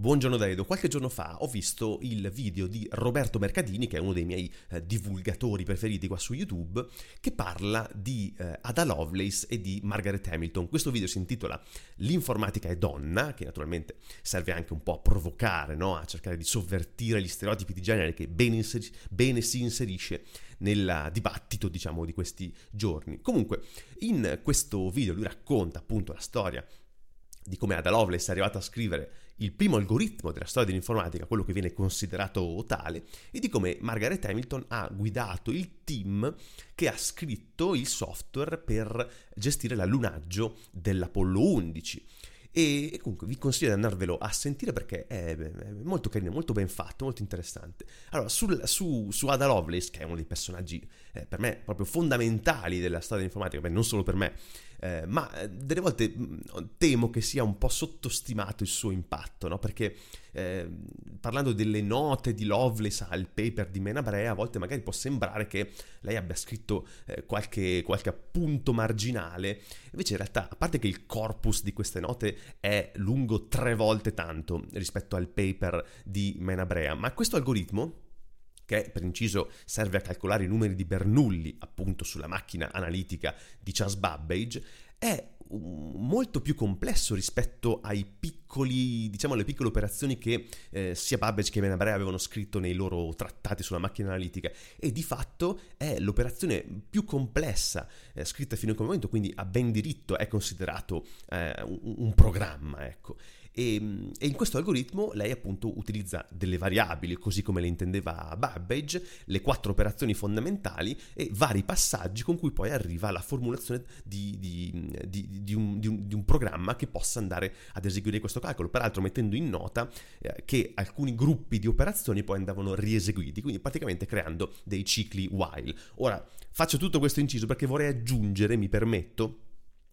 Buongiorno da Edo, qualche giorno fa ho visto il video di Roberto Mercadini, che è uno dei miei eh, divulgatori preferiti qua su YouTube, che parla di eh, Ada Lovelace e di Margaret Hamilton. Questo video si intitola L'informatica è donna, che naturalmente serve anche un po' a provocare, no? a cercare di sovvertire gli stereotipi di genere che bene, inseri- bene si inserisce nel dibattito, diciamo, di questi giorni. Comunque, in questo video lui racconta appunto la storia di come Ada Lovelace è arrivata a scrivere il primo algoritmo della storia dell'informatica, quello che viene considerato tale, e di come Margaret Hamilton ha guidato il team che ha scritto il software per gestire l'allunaggio dell'Apollo 11. E, comunque vi consiglio di andarvelo a sentire perché è, è molto carino, molto ben fatto, molto interessante. Allora, sul, su, su, Ada Lovelace, che è uno dei personaggi eh, per me proprio fondamentali della storia dell'informatica, beh, non solo per me, eh, ma eh, delle volte mm, temo che sia un po' sottostimato il suo impatto, no? perché eh, parlando delle note di Lovelace al paper di Menabrea, a volte magari può sembrare che lei abbia scritto eh, qualche, qualche appunto marginale, invece in realtà, a parte che il corpus di queste note è lungo tre volte tanto rispetto al paper di Menabrea, ma questo algoritmo che per inciso serve a calcolare i numeri di Bernoulli, appunto sulla macchina analitica di Charles Babbage, è molto più complesso rispetto ai piccoli, diciamo, alle piccole operazioni che eh, sia Babbage che Menabrea avevano scritto nei loro trattati sulla macchina analitica e di fatto è l'operazione più complessa eh, scritta fino a quel momento, quindi a ben diritto è considerato eh, un, un, programma, ecco. E, e, in questo algoritmo lei appunto utilizza delle variabili, così come le intendeva Babbage, le quattro operazioni fondamentali e vari passaggi con cui poi arriva alla formulazione di, di, di, di un, un, un, programma che possa andare ad eseguire questo calcolo, peraltro mettendo in nota eh, che alcuni gruppi di operazioni poi andavano rieseguiti, quindi praticamente creando dei cicli while. Ora faccio tutto questo inciso perché vorrei aggiungere, mi permetto,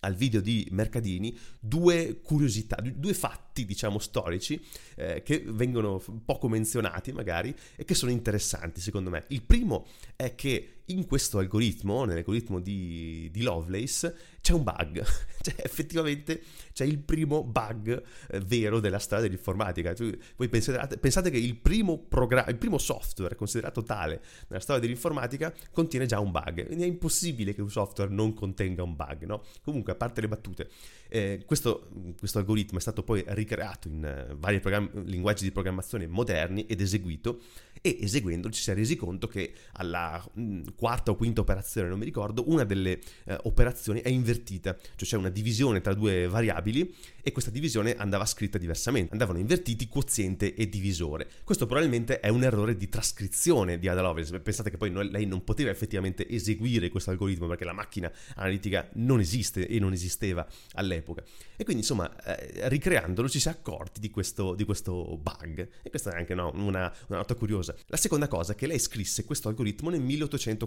al video di Mercadini due curiosità, due fatti, diciamo, storici eh, che vengono poco menzionati magari e che sono interessanti secondo me. Il primo è che in questo algoritmo, nell'algoritmo di, di Lovelace, c'è un bug, cioè effettivamente c'è il primo bug eh, vero della storia dell'informatica. Cioè, voi pensate, pensate che il primo, progra- il primo software considerato tale nella storia dell'informatica contiene già un bug, quindi è impossibile che un software non contenga un bug, no? Comunque, a parte le battute, eh, questo, questo, algoritmo è stato poi ricreato in uh, vari linguaggi di programmazione moderni ed eseguito e eseguendolo ci si è resi conto che alla mm, quarta o quinta operazione, non mi ricordo, una delle eh, operazioni è invertita, cioè c'è una divisione tra due variabili e questa divisione andava scritta diversamente, andavano invertiti quoziente e divisore. Questo probabilmente è un errore di trascrizione di Ada Lovelace, pensate che poi lei non poteva effettivamente eseguire questo algoritmo perché la macchina analitica non esiste e non esisteva all'epoca. E quindi insomma, eh, ricreandolo ci si è accorti di questo, di questo bug e questa è anche no, una, una nota curiosa. La seconda cosa è che lei scrisse questo algoritmo nel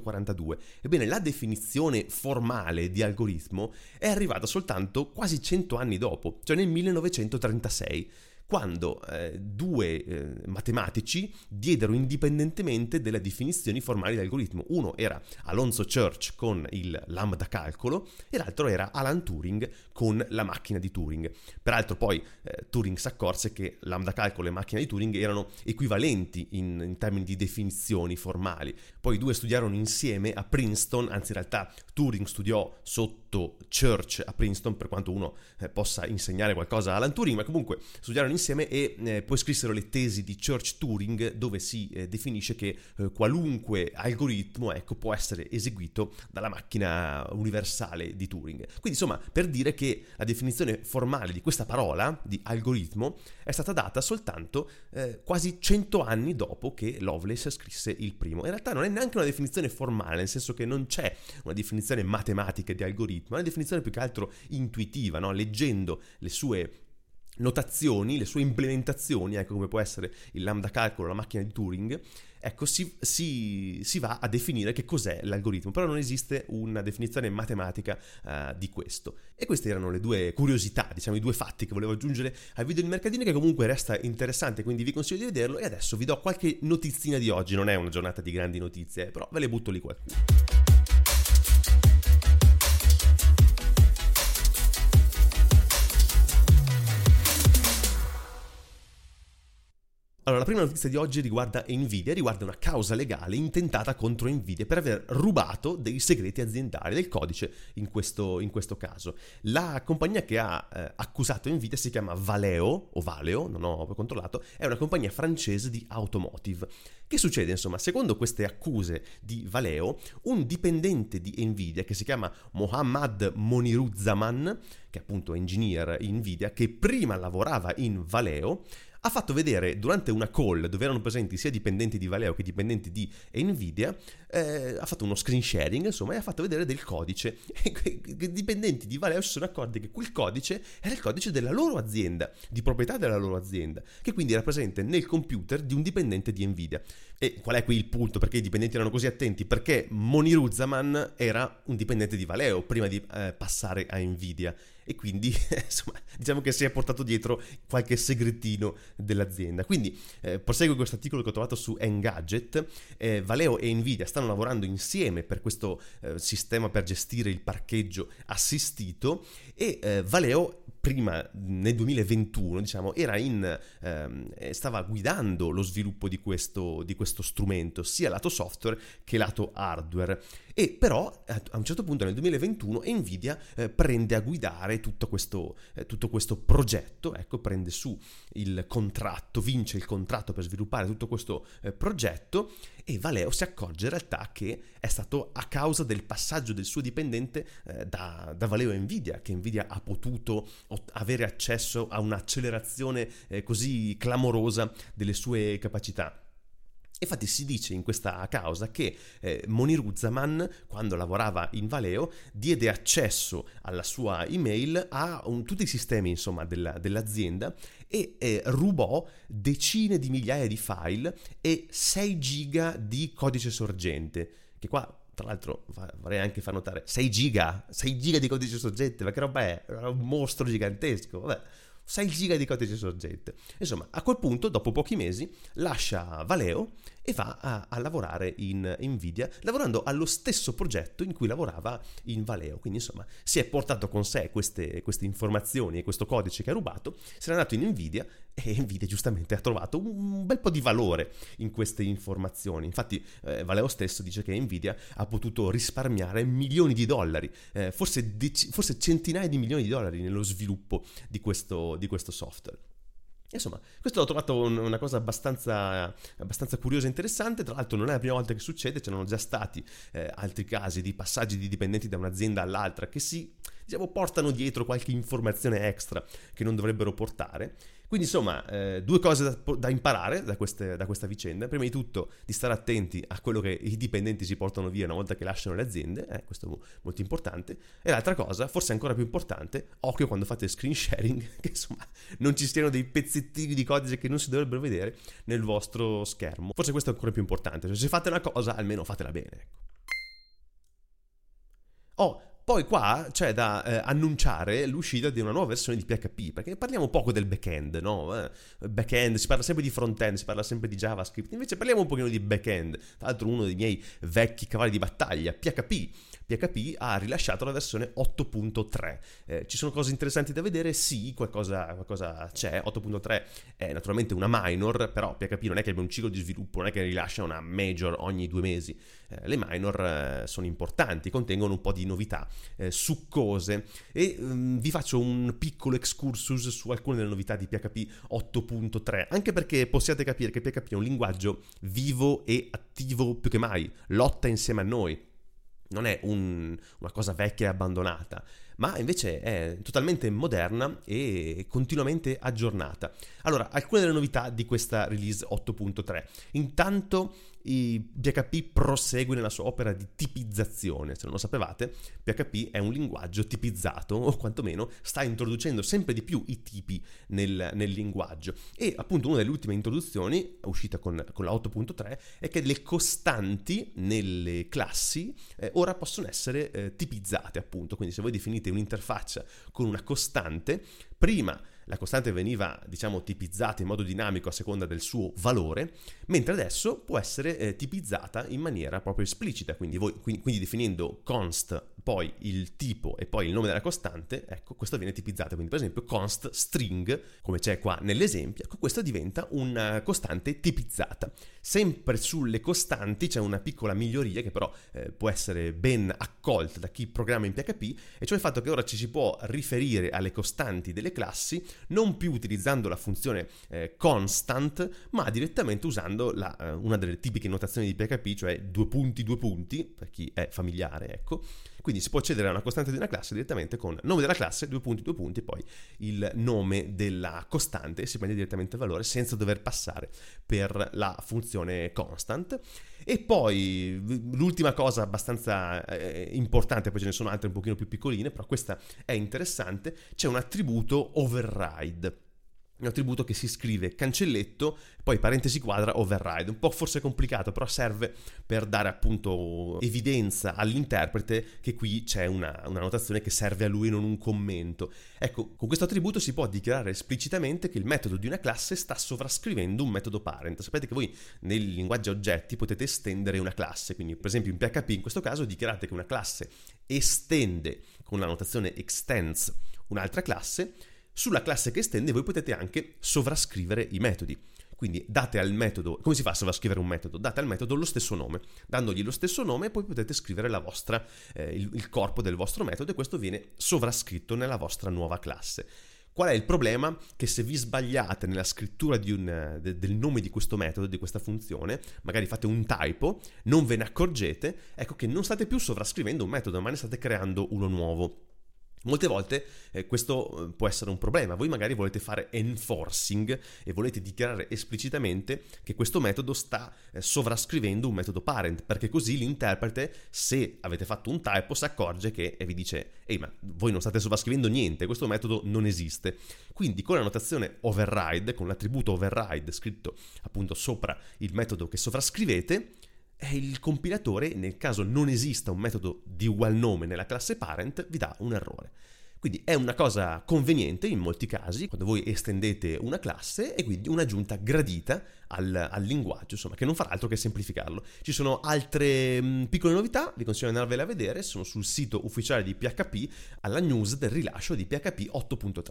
1842. Ebbene, la definizione formale di algoritmo è arrivata soltanto quasi 100 anni dopo, cioè nel 1936 quando eh, due eh, matematici diedero indipendentemente delle definizioni formali dell'algoritmo. Uno era Alonso Church con il lambda calcolo e l'altro era Alan Turing con la macchina di Turing. Peraltro poi eh, Turing si accorse che lambda calcolo e macchina di Turing erano equivalenti in, in termini di definizioni formali. Poi i due studiarono insieme a Princeton, anzi in realtà Turing studiò sotto Church a Princeton per quanto uno eh, possa insegnare qualcosa a Alan Turing, ma comunque studiarono insieme insieme e eh, poi scrissero le tesi di Church-Turing dove si eh, definisce che eh, qualunque algoritmo ecco, può essere eseguito dalla macchina universale di Turing. Quindi insomma per dire che la definizione formale di questa parola, di algoritmo, è stata data soltanto eh, quasi 100 anni dopo che Lovelace scrisse il primo. In realtà non è neanche una definizione formale, nel senso che non c'è una definizione matematica di algoritmo, è una definizione più che altro intuitiva, no? leggendo le sue notazioni, le sue implementazioni, ecco come può essere il lambda calcolo, la macchina di Turing, ecco si, si, si, va a definire che cos'è l'algoritmo, però non esiste una definizione matematica uh, di questo. E queste erano le due curiosità, diciamo i due fatti che volevo aggiungere al video di Mercadini che comunque resta interessante, quindi vi consiglio di vederlo e adesso vi do qualche notizina di oggi, non è una giornata di grandi notizie, però ve le butto lì qualcuno. Allora, la prima notizia di oggi riguarda Nvidia, riguarda una causa legale intentata contro Nvidia per aver rubato dei segreti aziendali, del codice in questo, in questo caso. La compagnia che ha eh, accusato Nvidia si chiama Valeo, o Valeo, non ho controllato, è una compagnia francese di automotive. Che succede, insomma, secondo queste accuse di Valeo, un dipendente di Nvidia che si chiama Mohammad Moniruzzaman, che appunto è engineer in Nvidia, che prima lavorava in Valeo, ha fatto vedere durante una call dove erano presenti sia dipendenti di Valeo che dipendenti di Nvidia, eh, ha fatto uno screen sharing, insomma, e ha fatto vedere del codice. I dipendenti di Valeo si sono accorti che quel codice era il codice della loro azienda, di proprietà della loro azienda, che quindi era presente nel computer di un dipendente di Nvidia. E qual è qui il punto? Perché i dipendenti erano così attenti? Perché Moniruzzaman era un dipendente di Valeo prima di eh, passare a Nvidia e quindi insomma diciamo che si è portato dietro qualche segretino dell'azienda. Quindi eh, proseguo questo articolo che ho trovato su Engadget, eh, Valeo e Nvidia stanno lavorando insieme per questo eh, sistema per gestire il parcheggio assistito e eh, Valeo prima nel 2021 diciamo in ehm, stava guidando lo sviluppo di questo, di questo strumento sia lato software che lato hardware e però a un certo punto nel 2021 Nvidia eh, prende a guidare tutto questo, eh, tutto questo progetto ecco prende su il contratto vince il contratto per sviluppare tutto questo eh, progetto e Valeo si accorge in realtà che è stato a causa del passaggio del suo dipendente eh, da, da, Valeo a Nvidia, che Nvidia ha potuto avere accesso a un'accelerazione eh, così clamorosa delle sue capacità. Infatti si dice in questa causa che eh, Moniruzzaman, quando lavorava in Valeo, diede accesso alla sua email a un, tutti i sistemi insomma, della, dell'azienda e eh, rubò decine di migliaia di file e 6 giga di codice sorgente, che qua tra l'altro vorrei anche far notare 6 giga, 6 giga di codice sorgente, ma che roba è? Un mostro gigantesco, vabbè. 6 giga di codice sorgente. Insomma, a quel punto, dopo pochi mesi, lascia Valeo e va a, a lavorare in Nvidia, lavorando allo stesso progetto in cui lavorava in Valeo. Quindi, insomma, si è portato con sé queste, queste informazioni e questo codice che ha rubato, se n'è andato in Nvidia e Nvidia giustamente ha trovato un bel po' di valore in queste informazioni. Infatti, eh, Valeo stesso dice che Nvidia ha potuto risparmiare milioni di dollari, eh, forse, dec- forse centinaia di milioni di dollari nello sviluppo di questo, di questo software. Insomma, questo l'ho trovato una cosa abbastanza, abbastanza, curiosa e interessante. Tra l'altro, non è la prima volta che succede, c'erano già stati eh, altri casi di passaggi di dipendenti da un'azienda all'altra che si diciamo, portano dietro qualche informazione extra che non dovrebbero portare. Quindi insomma, eh, due cose da, da imparare da, queste, da, questa vicenda. Prima di tutto di stare attenti a quello che i dipendenti si portano via una volta che lasciano le aziende, eh, questo è molto importante. E l'altra cosa, forse ancora più importante, occhio quando fate screen sharing, che insomma non ci siano dei pezzettini di codice che non si dovrebbero vedere nel vostro schermo. Forse questo è ancora più importante, cioè se fate una cosa almeno fatela bene. Ecco. Oh, poi qua c'è da eh, annunciare l'uscita di una nuova versione di PHP, perché parliamo poco del back-end, no? Eh, back-end, si parla sempre di front-end, si parla sempre di JavaScript, invece parliamo un pochino di back-end. Tra l'altro uno dei miei vecchi cavalli di battaglia, PHP. PHP ha rilasciato la versione 8.3. Eh, ci sono cose interessanti da vedere? Sì, qualcosa, qualcosa c'è. 8.3 è naturalmente una minor, però PHP non è che abbia un ciclo di sviluppo, non è che rilascia una major ogni due mesi. Eh, le minor eh, sono importanti, contengono un po' di novità eh, succose e um, vi faccio un piccolo excursus su alcune delle novità di PHP 8.3, anche perché possiate capire che PHP è un linguaggio vivo e attivo più che mai, lotta insieme a noi non è un, una cosa vecchia e abbandonata, ma invece è totalmente moderna e continuamente aggiornata. Allora, alcune delle novità di questa release 8.3. Intanto PHP prosegue nella sua opera di tipizzazione. Se non lo sapevate, PHP è un linguaggio tipizzato, o quantomeno sta introducendo sempre di più i tipi nel, nel linguaggio. E appunto una delle ultime introduzioni, uscita con, con la 8.3, è che le costanti nelle classi eh, ora possono essere eh, tipizzate, appunto. Quindi se voi definite un'interfaccia con una costante, prima la costante veniva diciamo tipizzata in modo dinamico a seconda del suo valore, mentre adesso può essere eh, tipizzata in maniera proprio esplicita, quindi, voi, quindi, quindi definendo const poi il tipo e poi il nome della costante, ecco, questo viene tipizzato. Quindi, per esempio, const string, come c'è qua nell'esempio, ecco, questo diventa una costante tipizzata. Sempre sulle costanti c'è una piccola miglioria che però eh, può essere ben accolta da chi programma in PHP, e cioè il fatto che ora ci si può riferire alle costanti delle classi non più utilizzando la funzione eh, constant, ma direttamente usando la, eh, una delle tipiche notazioni di PHP, cioè due punti, due punti, per chi è familiare, ecco. Quindi si può accedere a una costante di una classe direttamente con nome della classe, due punti, due punti, poi il nome della costante e si prende direttamente il valore senza dover passare per la funzione constant. E poi l'ultima cosa abbastanza eh, importante, poi ce ne sono altre un pochino più piccoline, però questa è interessante, c'è un attributo override un attributo che si scrive cancelletto, poi parentesi quadra, override. Un po' forse complicato, però serve per dare appunto evidenza all'interprete che qui c'è una, una notazione che serve a lui, non un commento. Ecco, con questo attributo si può dichiarare esplicitamente che il metodo di una classe sta sovrascrivendo un metodo parent. Sapete che voi nei linguaggi oggetti potete estendere una classe, quindi per esempio in PHP in questo caso dichiarate che una classe estende con la notazione extends un'altra classe sulla classe che estende voi potete anche sovrascrivere i metodi. Quindi date al metodo, come si fa a sovrascrivere un metodo? Date al metodo lo stesso nome. Dandogli lo stesso nome poi potete scrivere vostra, eh, il, il corpo del vostro metodo e questo viene sovrascritto nella vostra nuova classe. Qual è il problema? Che se vi sbagliate nella scrittura un, de, del nome di questo metodo, di questa funzione, magari fate un typo, non ve ne accorgete, ecco che non state più sovrascrivendo un metodo, ma ne state creando uno nuovo. Molte volte eh, questo eh, può essere un problema, voi magari volete fare enforcing e volete dichiarare esplicitamente che questo metodo sta eh, sovrascrivendo un metodo parent, perché così l'interprete, se avete fatto un typo, si accorge che e vi dice ehi ma voi non state sovrascrivendo niente, questo metodo non esiste. Quindi con la notazione override, con l'attributo override scritto appunto sopra il metodo che sovrascrivete, il compilatore, nel caso non esista un metodo di ugual nome nella classe parent, vi dà un errore. Quindi è una cosa conveniente in molti casi quando voi estendete una classe e quindi un'aggiunta gradita al, al linguaggio, insomma, che non farà altro che semplificarlo. Ci sono altre mh, mm, piccole novità, vi consiglio di andarvele a vedere, sono sul sito ufficiale di PHP alla news del rilascio di PHP 8.3.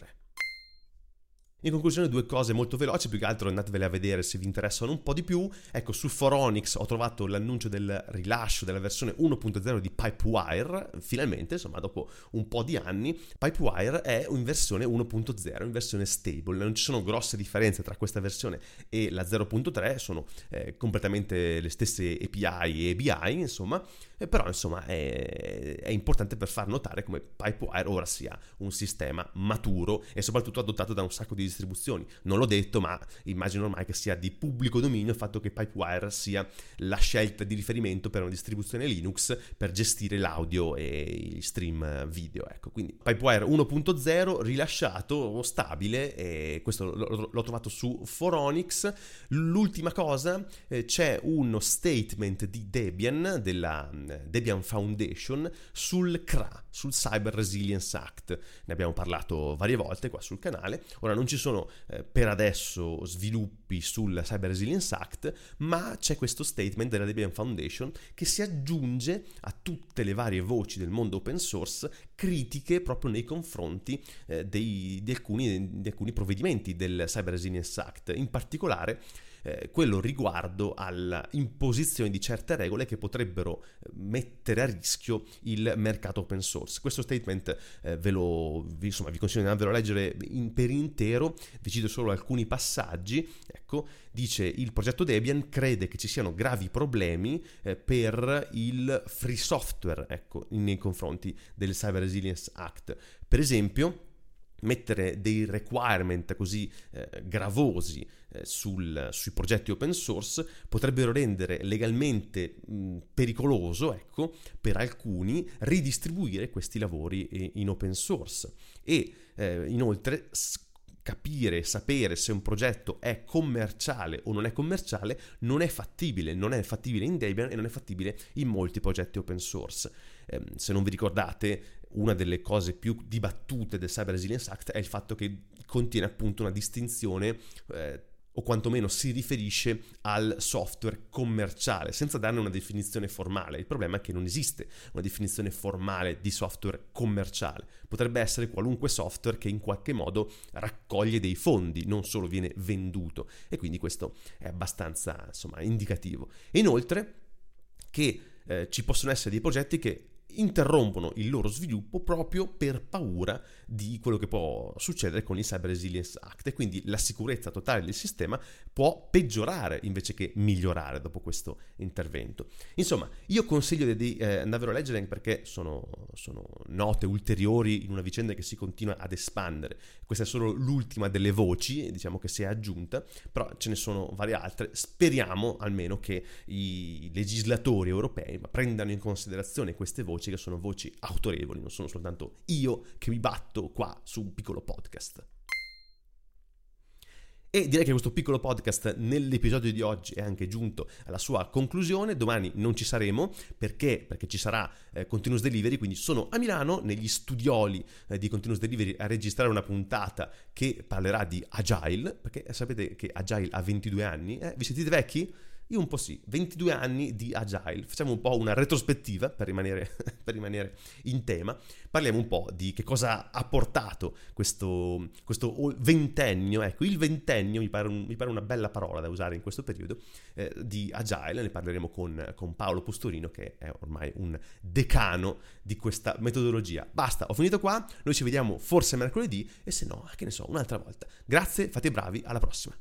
In conclusione due cose molto veloci, più che altro andatevele a vedere se vi interessano un po' di più. Ecco, su Foronix ho trovato l'annuncio del rilascio della versione 1.0 di Pipewire, finalmente, insomma, dopo un po' di anni. Pipewire è in versione 1.0, in versione stable, non ci sono grosse differenze tra questa versione e la 0.3, sono eh, completamente le stesse API e ABI, insomma, eh, però insomma è, è importante per far notare come Pipewire ora sia un sistema maturo e soprattutto adottato da un sacco di distribuzioni. Non l'ho detto, ma immagino ormai che sia di pubblico dominio il fatto che Pipewire sia la scelta di riferimento per una distribuzione Linux per gestire l'audio e gli stream video. Ecco, quindi Pipewire 1.0 rilasciato, stabile, e questo l'ho trovato su Foronix. L'ultima cosa, eh, c'è uno statement di Debian, della Debian Foundation, sul CRA, sul Cyber Resilience Act. Ne abbiamo parlato varie volte qua sul canale. Ora non ci sono eh, per adesso sviluppi sul Cyber Resilience Act, ma c'è questo statement della Debian Foundation che si aggiunge a tutte le varie voci del mondo open source critiche proprio nei confronti eh, dei, di, alcuni, di alcuni provvedimenti del Cyber Resilience Act, in particolare eh, quello riguardo all'imposizione di certe regole che potrebbero eh, mettere a rischio il mercato open source. Questo statement eh, ve lo, insomma, vi consiglio di andarvelo a leggere in, per intero, vi cito solo alcuni passaggi. Ecco, dice il progetto Debian crede che ci siano gravi problemi eh, per il free software ecco, nei confronti del Cyber Resilience Act. Per esempio, mettere dei requirement così eh, gravosi eh, sul, sui progetti open source potrebbero rendere legalmente mh, pericoloso, ecco, per alcuni ridistribuire questi lavori eh, in open source e eh, inoltre capire, sapere se un progetto è commerciale o non è commerciale non è fattibile, non è fattibile in Debian e non è fattibile in molti progetti open source. Eh, se non vi ricordate, una delle cose più dibattute del Cyber Resilience Act è il fatto che contiene appunto una distinzione eh, o quantomeno si riferisce al software commerciale, senza darne una definizione formale. Il problema è che non esiste una definizione formale di software commerciale. Potrebbe essere qualunque software che in qualche modo raccoglie dei fondi, non solo viene venduto. E quindi questo è abbastanza insomma, indicativo. E inoltre che eh, ci possono essere dei progetti che interrompono il loro sviluppo proprio per paura di quello che può succedere con il Cyber Resilience Act e quindi la sicurezza totale del sistema può peggiorare invece che migliorare dopo questo intervento. Insomma, io consiglio di eh, andarvelo a leggere perché sono, sono, note ulteriori in una vicenda che si continua ad espandere. Questa è solo l'ultima delle voci, diciamo che si è aggiunta, però ce ne sono varie altre. Speriamo almeno che i legislatori europei prendano in considerazione queste voci che sono voci autorevoli, non sono soltanto io che mi batto qua su un piccolo podcast. E direi che questo piccolo podcast nell'episodio di oggi è anche giunto alla sua conclusione. Domani non ci saremo perché? Perché ci sarà eh, Continuous Delivery, quindi sono a Milano negli studioli eh, di Continuous Delivery a registrare una puntata che parlerà di Agile, perché sapete che Agile ha 22 anni, eh? vi sentite vecchi? Io un po' sì, 22 anni di Agile, facciamo un po' una retrospettiva per rimanere, per rimanere in tema, parliamo un po' di che cosa ha portato questo, questo ventennio, ecco il ventennio mi pare, un, mi pare, una bella parola da usare in questo periodo, eh, di Agile, ne parleremo con, con Paolo Postorino che è ormai un decano di questa metodologia. Basta, ho finito qua, noi ci vediamo forse mercoledì e se no, che ne so, un'altra volta. Grazie, fate bravi, alla prossima.